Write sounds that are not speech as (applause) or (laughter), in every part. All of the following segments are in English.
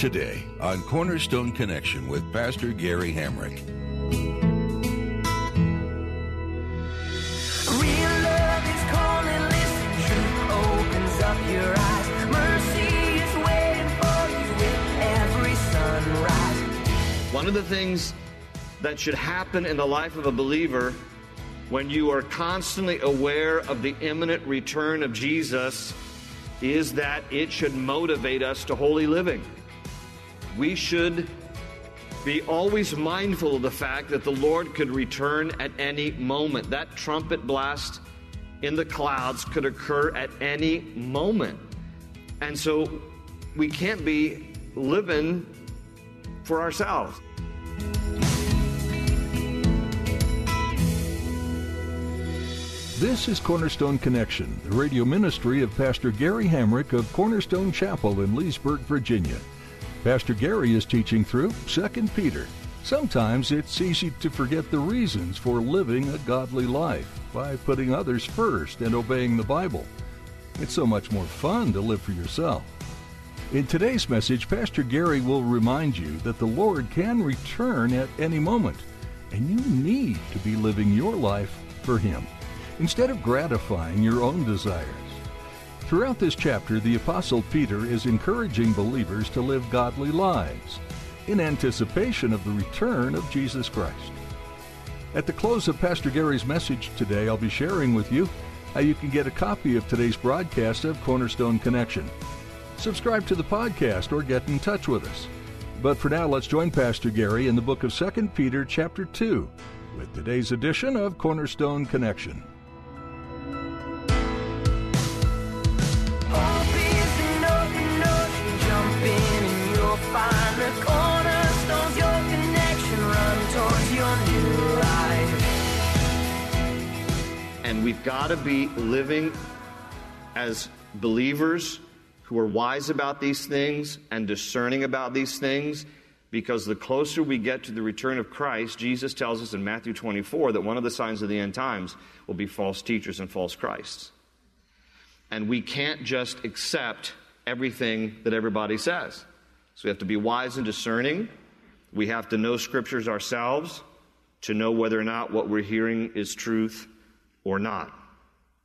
Today on Cornerstone Connection with Pastor Gary Hamrick. Real love is calling, listen, truth opens up your eyes. Mercy is waiting for you with every sunrise. One of the things that should happen in the life of a believer when you are constantly aware of the imminent return of Jesus is that it should motivate us to holy living. We should be always mindful of the fact that the Lord could return at any moment. That trumpet blast in the clouds could occur at any moment. And so we can't be living for ourselves. This is Cornerstone Connection, the radio ministry of Pastor Gary Hamrick of Cornerstone Chapel in Leesburg, Virginia. Pastor Gary is teaching through 2 Peter. Sometimes it's easy to forget the reasons for living a godly life by putting others first and obeying the Bible. It's so much more fun to live for yourself. In today's message, Pastor Gary will remind you that the Lord can return at any moment, and you need to be living your life for Him instead of gratifying your own desires. Throughout this chapter, the Apostle Peter is encouraging believers to live godly lives in anticipation of the return of Jesus Christ. At the close of Pastor Gary's message today, I'll be sharing with you how you can get a copy of today's broadcast of Cornerstone Connection. Subscribe to the podcast or get in touch with us. But for now, let's join Pastor Gary in the book of 2 Peter chapter 2 with today's edition of Cornerstone Connection. Got to be living as believers who are wise about these things and discerning about these things because the closer we get to the return of Christ, Jesus tells us in Matthew 24 that one of the signs of the end times will be false teachers and false Christs. And we can't just accept everything that everybody says. So we have to be wise and discerning. We have to know scriptures ourselves to know whether or not what we're hearing is truth or not.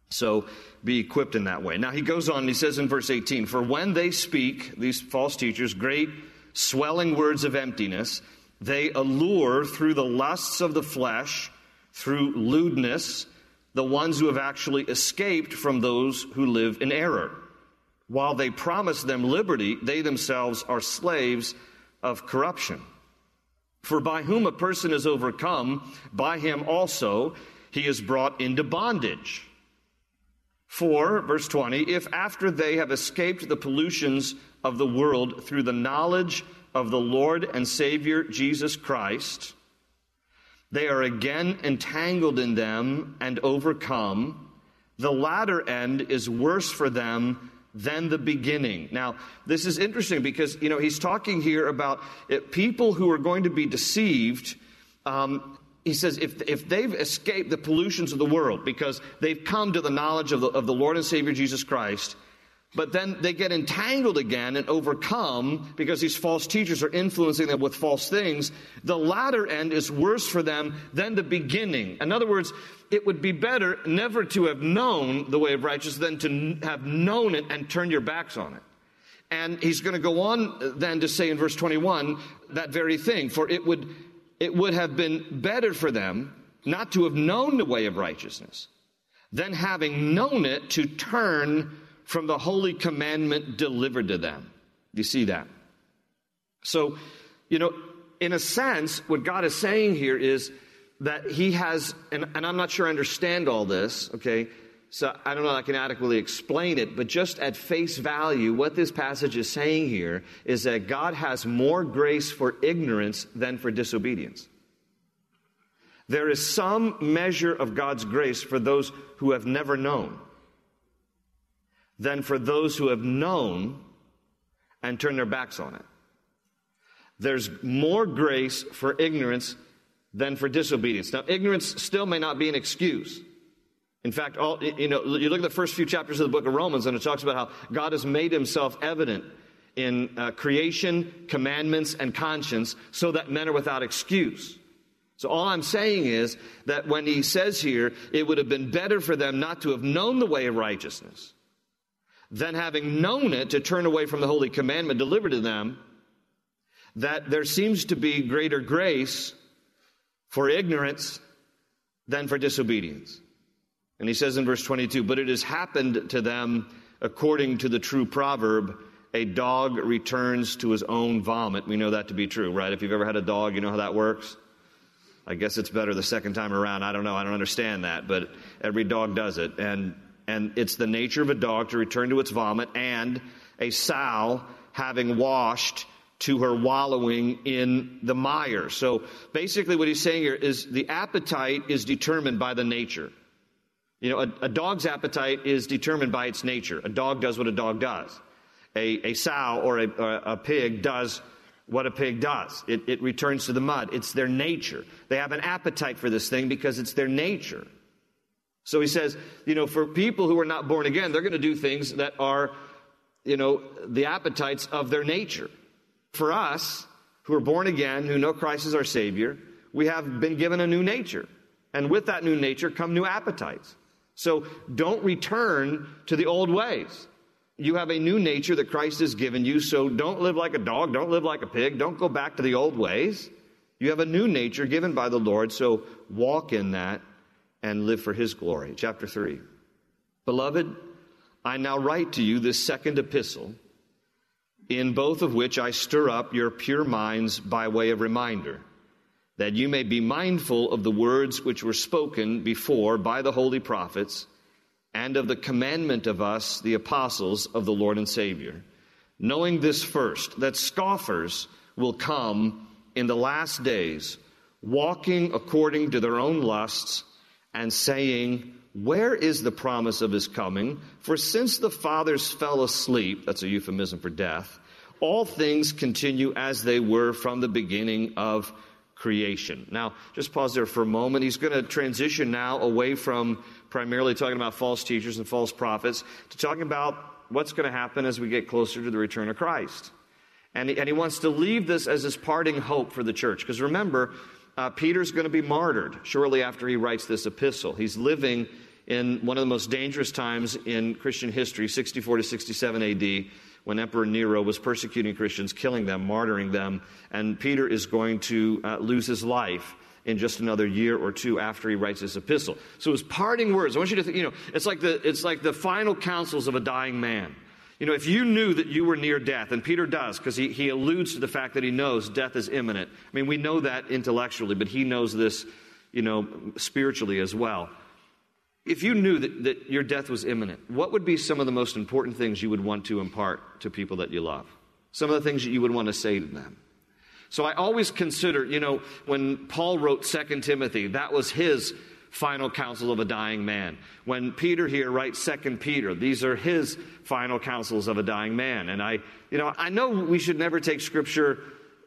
So be equipped in that way. Now he goes on, he says in verse 18, For when they speak, these false teachers, great swelling words of emptiness, they allure through the lusts of the flesh, through lewdness, the ones who have actually escaped from those who live in error. While they promise them liberty, they themselves are slaves of corruption. For by whom a person is overcome, by him also he is brought into bondage. For, verse 20, if after they have escaped the pollutions of the world through the knowledge of the Lord and Savior Jesus Christ, they are again entangled in them and overcome, the latter end is worse for them than the beginning. Now, this is interesting because, you know, he's talking here about it, people who are going to be deceived. Um, he says if, if they've escaped the pollutions of the world because they've come to the knowledge of the, of the Lord and Savior Jesus Christ, but then they get entangled again and overcome because these false teachers are influencing them with false things, the latter end is worse for them than the beginning. In other words, it would be better never to have known the way of righteousness than to have known it and turned your backs on it. And he's going to go on uh, then to say in verse 21 that very thing, for it would it would have been better for them not to have known the way of righteousness than having known it to turn from the holy commandment delivered to them. Do you see that? So, you know, in a sense, what God is saying here is that He has, and, and I'm not sure I understand all this, okay? So I don't know if I can adequately explain it, but just at face value, what this passage is saying here is that God has more grace for ignorance than for disobedience. There is some measure of God's grace for those who have never known than for those who have known and turned their backs on it. There's more grace for ignorance than for disobedience. Now, ignorance still may not be an excuse. In fact, all, you know, you look at the first few chapters of the book of Romans, and it talks about how God has made himself evident in uh, creation, commandments, and conscience so that men are without excuse. So all I'm saying is that when he says here, it would have been better for them not to have known the way of righteousness than having known it to turn away from the holy commandment delivered to them, that there seems to be greater grace for ignorance than for disobedience. And he says in verse 22, but it has happened to them according to the true proverb, a dog returns to his own vomit. We know that to be true, right? If you've ever had a dog, you know how that works. I guess it's better the second time around. I don't know. I don't understand that, but every dog does it. And, and it's the nature of a dog to return to its vomit and a sow having washed to her wallowing in the mire. So basically what he's saying here is the appetite is determined by the nature. You know, a, a, dog's appetite is determined by its nature. A dog does what a dog does. A, a sow or a, a, pig does what a pig does. It, it returns to the mud. It's their nature. They have an appetite for this thing because it's their nature. So he says, you know, for people who are not born again, they're going to do things that are, you know, the appetites of their nature. For us, who are born again, who know Christ as our Savior, we have been given a new nature. And with that new nature come new appetites. So don't return to the old ways. You have a new nature that Christ has given you, so don't live like a dog, don't live like a pig, don't go back to the old ways. You have a new nature given by the Lord, so walk in that and live for His glory. Chapter 3. Beloved, I now write to you this second epistle, in both of which I stir up your pure minds by way of reminder, that you may be mindful of the words which were spoken before by the holy prophets and of the commandment of us, the apostles of the Lord and Savior. Knowing this first, that scoffers will come in the last days, walking according to their own lusts, and saying, Where is the promise of his coming? For since the fathers fell asleep, that's a euphemism for death, all things continue as they were from the beginning of creation. Now, just pause there for a moment. He's going to transition now away from primarily talking about false teachers and false prophets to talking about what's going to happen as we get closer to the return of Christ. And he, and he wants to leave this as his parting hope for the church. Because remember, uh, Peter's going to be martyred shortly after he writes this epistle. He's living in one of the most dangerous times in Christian history, 64 to 67 AD when Emperor Nero was persecuting Christians, killing them, martyring them, and Peter is going to uh, lose his life in just another year or two after he writes this epistle. So his parting words, I want you to think, you know, it's like the, it's like the final counsels of a dying man. You know, if you knew that you were near death, and Peter does, because he, he alludes to the fact that he knows death is imminent. I mean, we know that intellectually, but he knows this, you know, spiritually as well. If you knew that, that your death was imminent, what would be some of the most important things you would want to impart to people that you love? Some of the things that you would want to say to them. So I always consider, you know, when Paul wrote Second Timothy, that was his final counsel of a dying man. When Peter here writes Second Peter, these are his final counsels of a dying man. And I, you know, I know we should never take scripture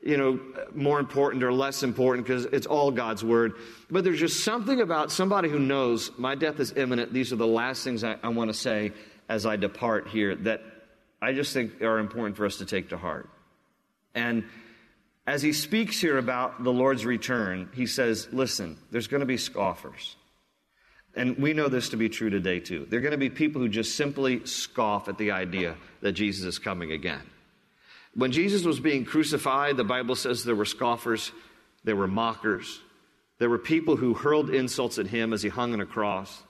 you know, more important or less important because it's all God's word. But there's just something about somebody who knows my death is imminent. These are the last things I, I want to say as I depart here that I just think are important for us to take to heart. And as he speaks here about the Lord's return, he says, listen, there's going to be scoffers. And we know this to be true today, too. There are going to be people who just simply scoff at the idea that Jesus is coming again. When Jesus was being crucified, the Bible says there were scoffers, there were mockers, there were people who hurled insults at him as he hung on a cross.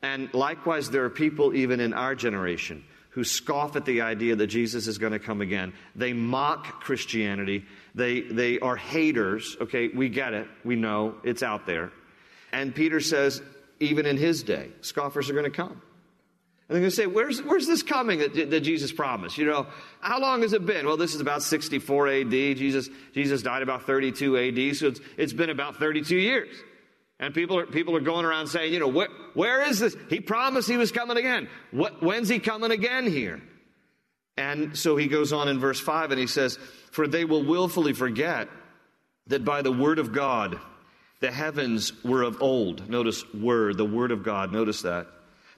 And likewise, there are people even in our generation who scoff at the idea that Jesus is going to come again. They mock Christianity. They, they are haters. Okay, we get it. We know it's out there. And Peter says, even in his day, scoffers are going to come. And they're going to say, where's, where's this coming that, that Jesus promised? You know, how long has it been? Well, this is about 64 AD. Jesus, Jesus died about 32 AD, so it's, it's been about 32 years. And people are, people are going around saying, you know, where, where is this? He promised he was coming again. What, when's he coming again here? And so he goes on in verse 5 and he says, For they will willfully forget that by the word of God, the heavens were of old. Notice word, the word of God. Notice that.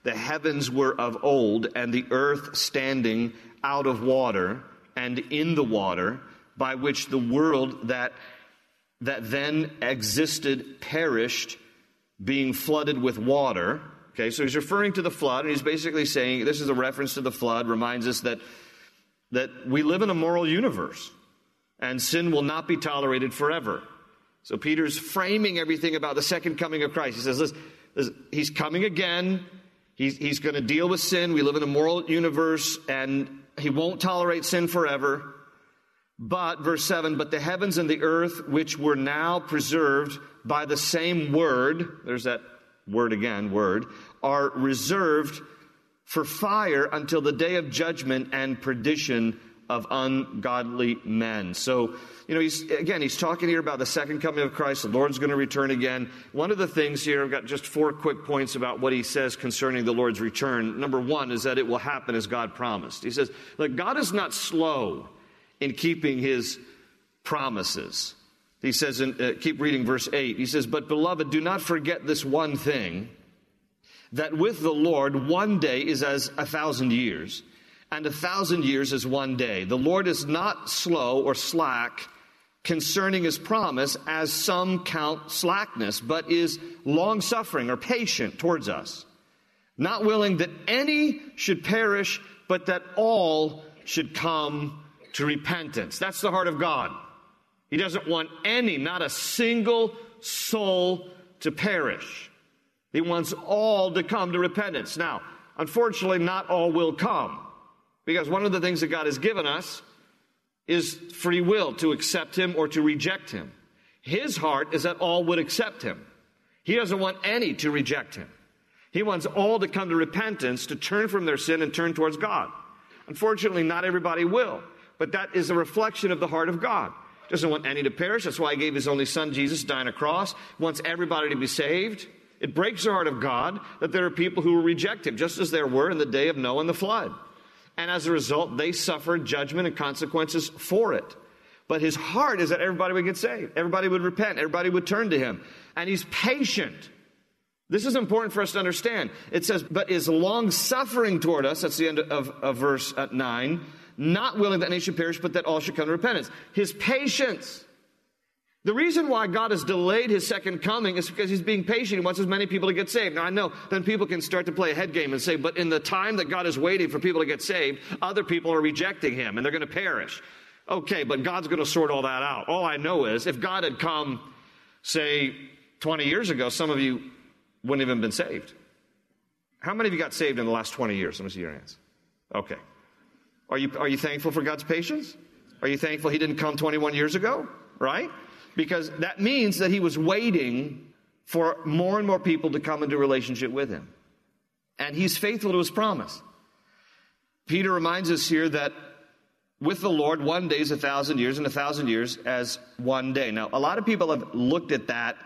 The heavens were of old, and the earth standing out of water and in the water, by which the world that, that then existed perished, being flooded with water. Okay, so he's referring to the flood, and he's basically saying this is a reference to the flood, reminds us that, that we live in a moral universe, and sin will not be tolerated forever. So Peter's framing everything about the second coming of Christ. He says, listen, listen he's coming again. He's, he's going to deal with sin. We live in a moral universe, and he won't tolerate sin forever. But, verse 7, but the heavens and the earth, which were now preserved by the same word, there's that word again, word, are reserved for fire until the day of judgment and perdition of ungodly men. So, you know, he's, again, he's talking here about the second coming of Christ. The Lord's going to return again. One of the things here, I've got just four quick points about what he says concerning the Lord's return. Number one is that it will happen as God promised. He says, look, God is not slow in keeping his promises. He says, in, uh, keep reading verse 8. He says, But beloved, do not forget this one thing that with the Lord, one day is as a thousand years and a thousand years is one day. The Lord is not slow or slack concerning his promise, as some count slackness, but is long suffering or patient towards us, not willing that any should perish, but that all should come to repentance. That's the heart of God. He doesn't want any, not a single soul to perish. He wants all to come to repentance. Now, unfortunately, not all will come. Because one of the things that God has given us is free will to accept Him or to reject Him. His heart is that all would accept Him. He doesn't want any to reject Him. He wants all to come to repentance, to turn from their sin and turn towards God. Unfortunately, not everybody will, but that is a reflection of the heart of God. Doesn't want any to perish. That's why He gave His only Son, Jesus, to die on a cross. Wants everybody to be saved. It breaks the heart of God that there are people who will reject Him, just as there were in the day of Noah and the flood and as a result, they suffered judgment and consequences for it. But his heart is that everybody would get saved, everybody would repent, everybody would turn to him. And he's patient. This is important for us to understand. It says, but is long suffering toward us. That's the end of, of verse uh, 9. Not willing that any should perish, but that all should come to repentance. His patience. The reason why God has delayed his second coming is because he's being patient. He wants as many people to get saved. Now, I know then people can start to play a head game and say, but in the time that God is waiting for people to get saved, other people are rejecting him and they're going to perish. Okay, but God's going to sort all that out. All I know is if God had come, say, 20 years ago, some of you wouldn't even been saved. How many of you got saved in the last 20 years? Let me see your hands. Okay. Are you, are you thankful for God's patience? Are you thankful he didn't come 21 years ago? Right? Because that means that he was waiting for more and more people to come into relationship with him. And he's faithful to his promise. Peter reminds us here that with the Lord, one day is a thousand years, and a thousand years as one day. Now, a lot of people have looked at that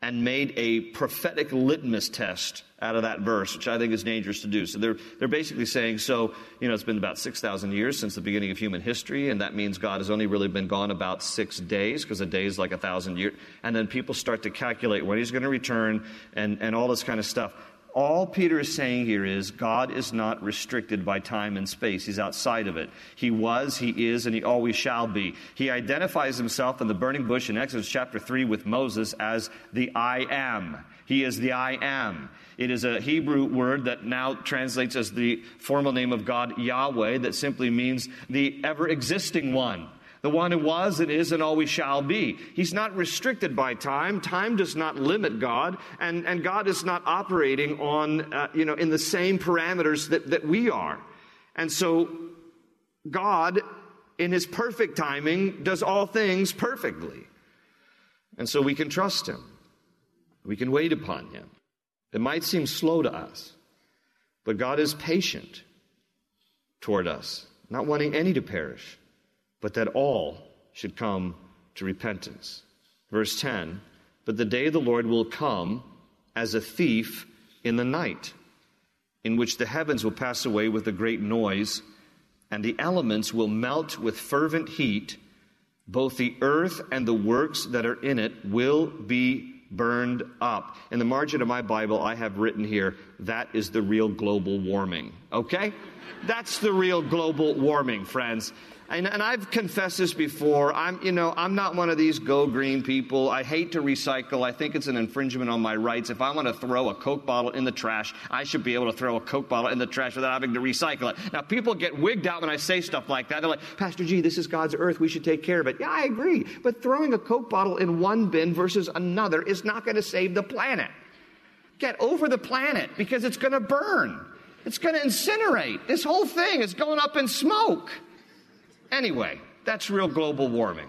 and made a prophetic litmus test out of that verse, which I think is dangerous to do. So they're, they're basically saying, so, you know, it's been about 6,000 years since the beginning of human history, and that means God has only really been gone about six days, because a day is like a thousand years. And then people start to calculate when he's going to return and, and all this kind of stuff. All Peter is saying here is God is not restricted by time and space. He's outside of it. He was, he is, and he always shall be. He identifies himself in the burning bush in Exodus chapter 3 with Moses as the I am. He is the I am. It is a Hebrew word that now translates as the formal name of God, Yahweh, that simply means the ever existing one the one who was and is and always shall be. He's not restricted by time. Time does not limit God, and, and God is not operating on, uh, you know, in the same parameters that, that we are. And so, God, in his perfect timing, does all things perfectly. And so we can trust him. We can wait upon him. It might seem slow to us, but God is patient toward us, not wanting any to perish, but that all should come to repentance. Verse 10 But the day of the Lord will come as a thief in the night, in which the heavens will pass away with a great noise, and the elements will melt with fervent heat. Both the earth and the works that are in it will be burned up. In the margin of my Bible, I have written here, that is the real global warming. Okay? That's the real global warming, friends. And, and, I've confessed this before. I'm, you know, I'm not one of these go green people. I hate to recycle. I think it's an infringement on my rights. If I want to throw a Coke bottle in the trash, I should be able to throw a Coke bottle in the trash without having to recycle it. Now, people get wigged out when I say stuff like that. They're like, Pastor G, this is God's earth. We should take care of it. Yeah, I agree. But throwing a Coke bottle in one bin versus another is not going to save the planet. Get over the planet because it's going to burn. It's going to incinerate. This whole thing is going up in smoke. Anyway, that's real global warming.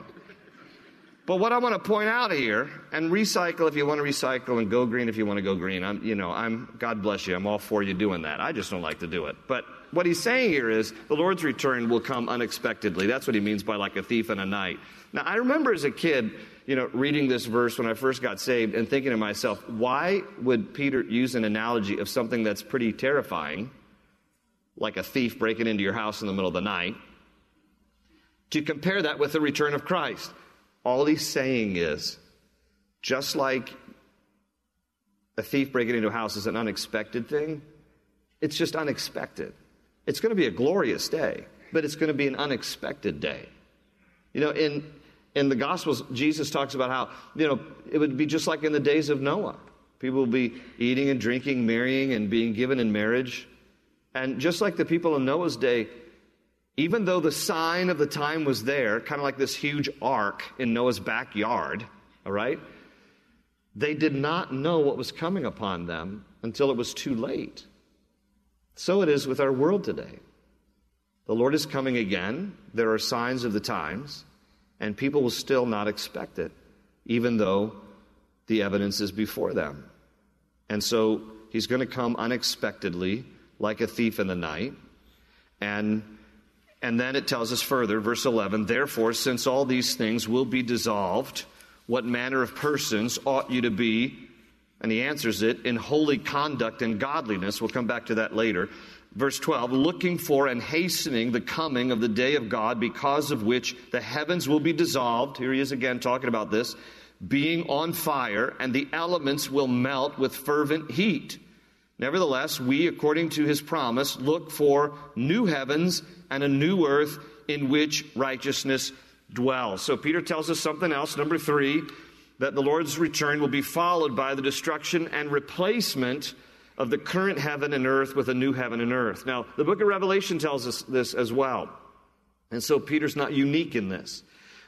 But what I want to point out here, and recycle if you want to recycle, and go green if you want to go green. I'm, you know, I'm, God bless you, I'm all for you doing that. I just don't like to do it. But what he's saying here is the Lord's return will come unexpectedly. That's what he means by like a thief in a night. Now, I remember as a kid, you know, reading this verse when I first got saved and thinking to myself, why would Peter use an analogy of something that's pretty terrifying, like a thief breaking into your house in the middle of the night? To compare that with the return of Christ. All he's saying is just like a thief breaking into a house is an unexpected thing, it's just unexpected. It's going to be a glorious day, but it's going to be an unexpected day. You know, in in the Gospels, Jesus talks about how, you know, it would be just like in the days of Noah. People will be eating and drinking, marrying, and being given in marriage. And just like the people in Noah's day, even though the sign of the time was there, kind of like this huge ark in Noah's backyard, all right, they did not know what was coming upon them until it was too late. So it is with our world today. The Lord is coming again. There are signs of the times, and people will still not expect it, even though the evidence is before them. And so he's going to come unexpectedly, like a thief in the night, and and then it tells us further, verse 11, therefore, since all these things will be dissolved, what manner of persons ought you to be? And he answers it in holy conduct and godliness. We'll come back to that later. Verse 12, looking for and hastening the coming of the day of God, because of which the heavens will be dissolved. Here he is again talking about this, being on fire, and the elements will melt with fervent heat. Nevertheless, we, according to his promise, look for new heavens and a new earth in which righteousness dwells. So Peter tells us something else. Number three, that the Lord's return will be followed by the destruction and replacement of the current heaven and earth with a new heaven and earth. Now, the book of Revelation tells us this as well. And so Peter's not unique in this.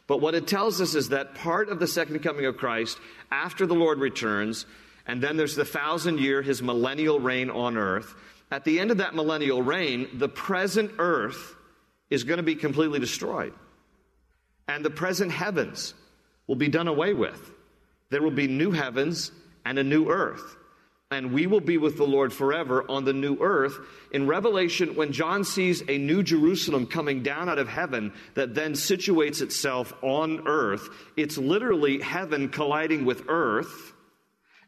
But what it tells us is that part of the second coming of Christ, after the Lord returns, and then there's the thousand year, his millennial reign on earth. At the end of that millennial reign, the present earth is going to be completely destroyed. And the present heavens will be done away with. There will be new heavens and a new earth. And we will be with the Lord forever on the new earth. In Revelation, when John sees a new Jerusalem coming down out of heaven that then situates itself on earth, it's literally heaven colliding with earth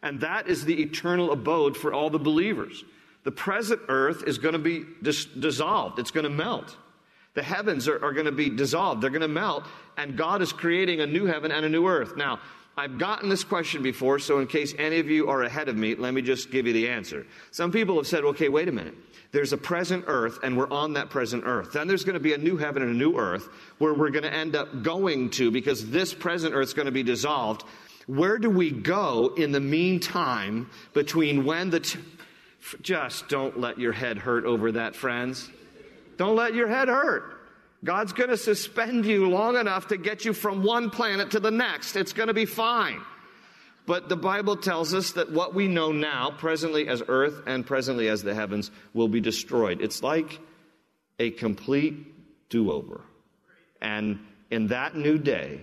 and that is the eternal abode for all the believers. The present earth is going to be dis- dissolved, it's going to melt. The heavens are, are going to be dissolved, they're going to melt, and God is creating a new heaven and a new earth. Now, I've gotten this question before, so in case any of you are ahead of me, let me just give you the answer. Some people have said, okay, wait a minute. There's a present earth, and we're on that present earth. Then there's going to be a new heaven and a new earth where we're going to end up going to because this present earth is going to be dissolved. Where do we go in the meantime between when the. T- just don't let your head hurt over that, friends. Don't let your head hurt. God's going to suspend you long enough to get you from one planet to the next. It's going to be fine. But the Bible tells us that what we know now, presently as earth and presently as the heavens, will be destroyed. It's like a complete do over. And in that new day,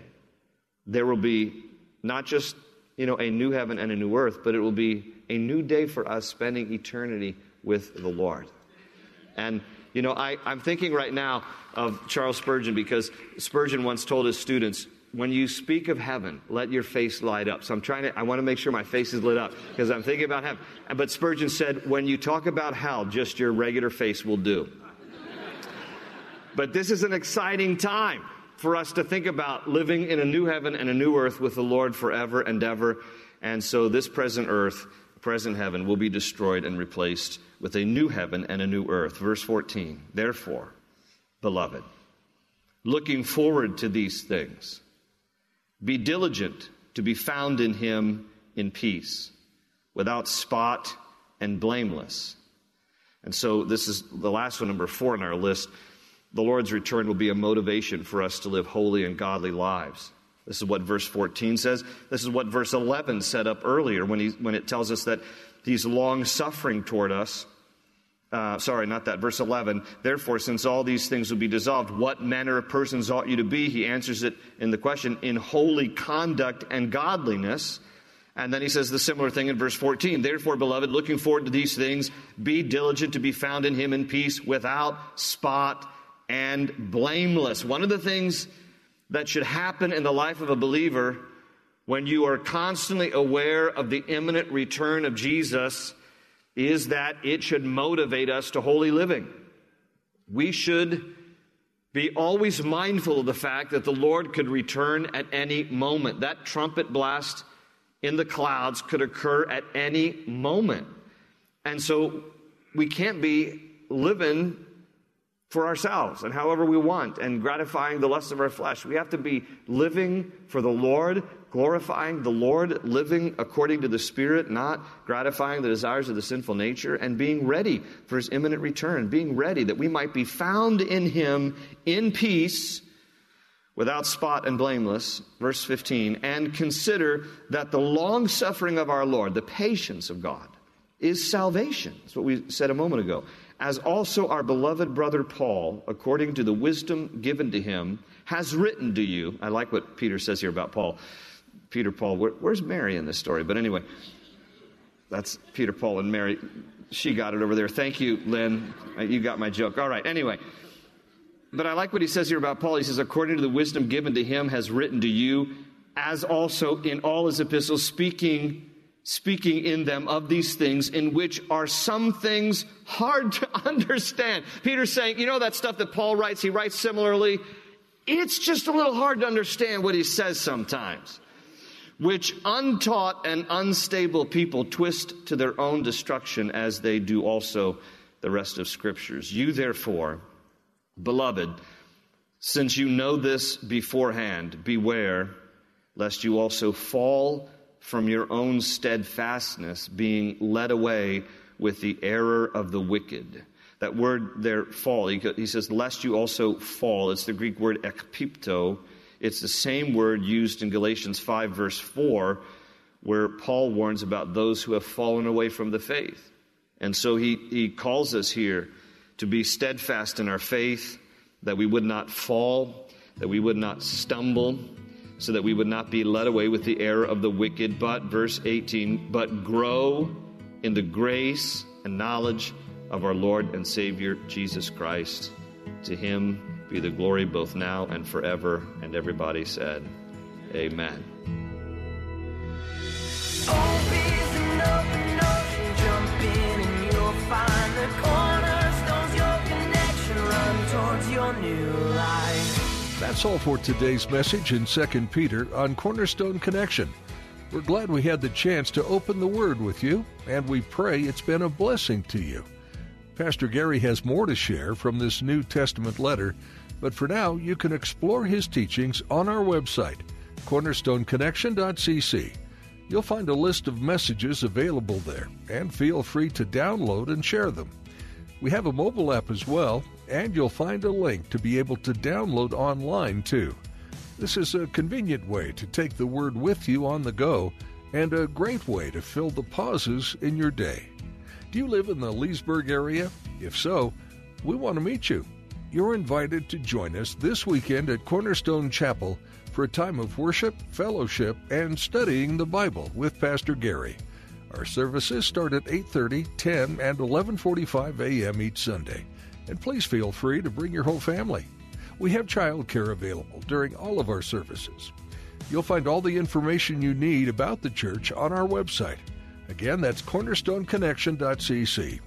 there will be not just, you know, a new heaven and a new earth, but it will be a new day for us spending eternity with the Lord. And, you know, I, I'm thinking right now of Charles Spurgeon because Spurgeon once told his students, when you speak of heaven, let your face light up. So I'm trying to, I want to make sure my face is lit up because I'm thinking about heaven. But Spurgeon said, when you talk about hell, just your regular face will do. but this is an exciting time for us to think about living in a new heaven and a new earth with the Lord forever and ever. And so this present earth, present heaven, will be destroyed and replaced with a new heaven and a new earth. Verse 14, therefore, beloved, looking forward to these things, be diligent to be found in him in peace, without spot and blameless. And so this is the last one, number four on our list. The Lord's return will be a motivation for us to live holy and godly lives. This is what verse 14 says. This is what verse 11 set up earlier when, he, when it tells us that he's long suffering toward us. Uh, sorry, not that. Verse 11. Therefore, since all these things will be dissolved, what manner of persons ought you to be? He answers it in the question in holy conduct and godliness. And then he says the similar thing in verse 14. Therefore, beloved, looking forward to these things, be diligent to be found in him in peace without spot and blameless. One of the things that should happen in the life of a believer when you are constantly aware of the imminent return of Jesus is that it should motivate us to holy living. We should be always mindful of the fact that the Lord could return at any moment. That trumpet blast in the clouds could occur at any moment. And so we can't be living for ourselves and however we want and gratifying the lusts of our flesh. We have to be living for the Lord, glorifying the Lord, living according to the Spirit, not gratifying the desires of the sinful nature, and being ready for His imminent return, being ready that we might be found in Him in peace. Without spot and blameless, verse 15, and consider that the long suffering of our Lord, the patience of God, is salvation. That's what we said a moment ago as also our beloved brother Paul, according to the wisdom given to him, has written to you. I like what Peter says here about Paul. Peter, Paul, where, where's Mary in this story? But anyway, that's Peter, Paul, and Mary. She got it over there. Thank you, Lynn. Uh, you got my joke. All right, anyway. But I like what he says here about Paul. He says, according to the wisdom given to him, has written to you, as also in all his epistles, speaking speaking in them of these things in which are some things hard to (laughs) understand. Peter's saying, you know that stuff that Paul writes, he writes similarly. It's just a little hard to understand what he says sometimes, which untaught and unstable people twist to their own destruction as they do also the rest of scriptures. You therefore, beloved, since you know this beforehand, beware lest you also fall from your own steadfastness, being led away with the error of the wicked. That word there, fall, he, says, lest you also fall. It's the Greek word ekpipto. It's the same word used in Galatians 5, verse 4, where Paul warns about those who have fallen away from the faith. And so he, he calls us here to be steadfast in our faith, that we would not fall, that we would not stumble, so that we would not be led away with the error of the wicked, but, verse 18, but grow in the grace and knowledge of our Lord and Savior Jesus Christ. To him be the glory both now and forever. And everybody said, Amen. That's all for today's message in 2 Peter on Cornerstone Connection. We're glad we had the chance to open the Word with you, and we pray it's been a blessing to you. Pastor Gary has more to share from this New Testament letter, but for now, you can explore his teachings on our website, cornerstoneconnection.cc. You'll find a list of messages available there, and feel free to download and share them. We have a mobile app as well, and you'll find a link to be able to download online too. This is a convenient way to take the Word with you on the go and a great way to fill the pauses in your day. Do you live in the Leesburg area? If so, we want to meet you. You're invited to join us this weekend at Cornerstone Chapel for a time of worship, fellowship, and studying the Bible with Pastor Gary. Our services start at 8:30, 10, and 11:45 a.m. each Sunday. And please feel free to bring your whole family. We have childcare available during all of our services. You'll find all the information you need about the church on our website. Again, that's cornerstoneconnection.cc.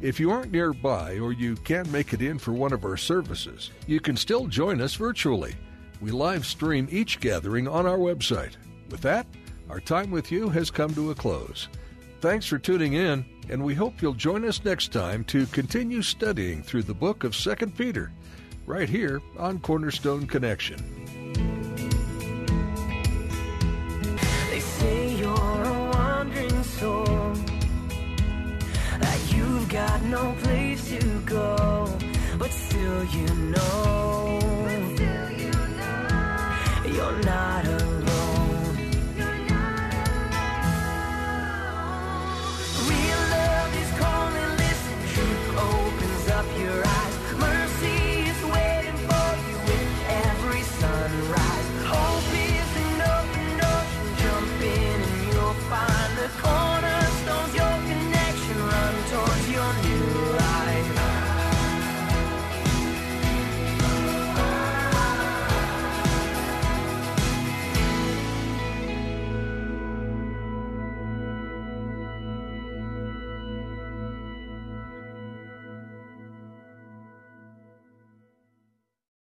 If you aren't nearby or you can't make it in for one of our services, you can still join us virtually. We live stream each gathering on our website. With that, our time with you has come to a close. Thanks for tuning in, and we hope you'll join us next time to continue studying through the book of 2 Peter, right here on Cornerstone Connection. They say you're a wandering soul, that you've got no place to go, but still you know